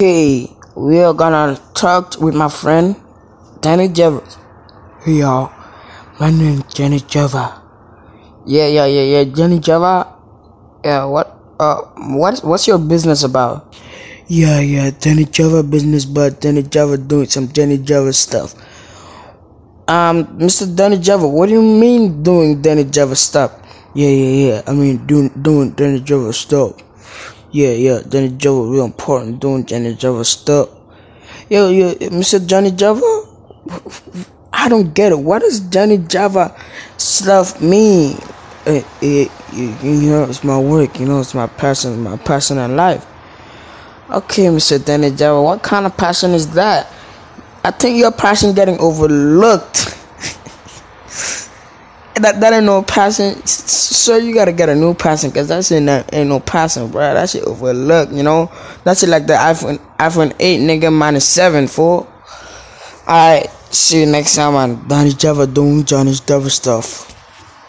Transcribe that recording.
Okay, we are gonna talk with my friend Danny Java. Hey y'all, my name is Jenny Java. Yeah, yeah, yeah, yeah, Jenny Java. Yeah, what, uh, what, what's your business about? Yeah, yeah, Jenny Java business, but Danny Java doing some Jenny Java stuff. Um, Mr. Danny Java, what do you mean doing Danny Java stuff? Yeah, yeah, yeah. I mean doing doing Danny Java stuff. Yeah, yeah, Johnny Java real important doing Johnny Java stuff. Yo, yo, Mr. Johnny Java? I don't get it. What does Johnny Java stuff mean? It, it, it, you know, it's my work. You know, it's my passion, my passion in life. Okay, Mr. Danny Java, what kind of passion is that? I think your passion getting overlooked. That that ain't no passing. So you gotta get a new passing because that shit not, ain't no passing, bro. That shit overlooked, you know. That shit like the iPhone iPhone eight nigga minus seven four. Alright, see you next time on Donnie Java doing Johnny's Java stuff.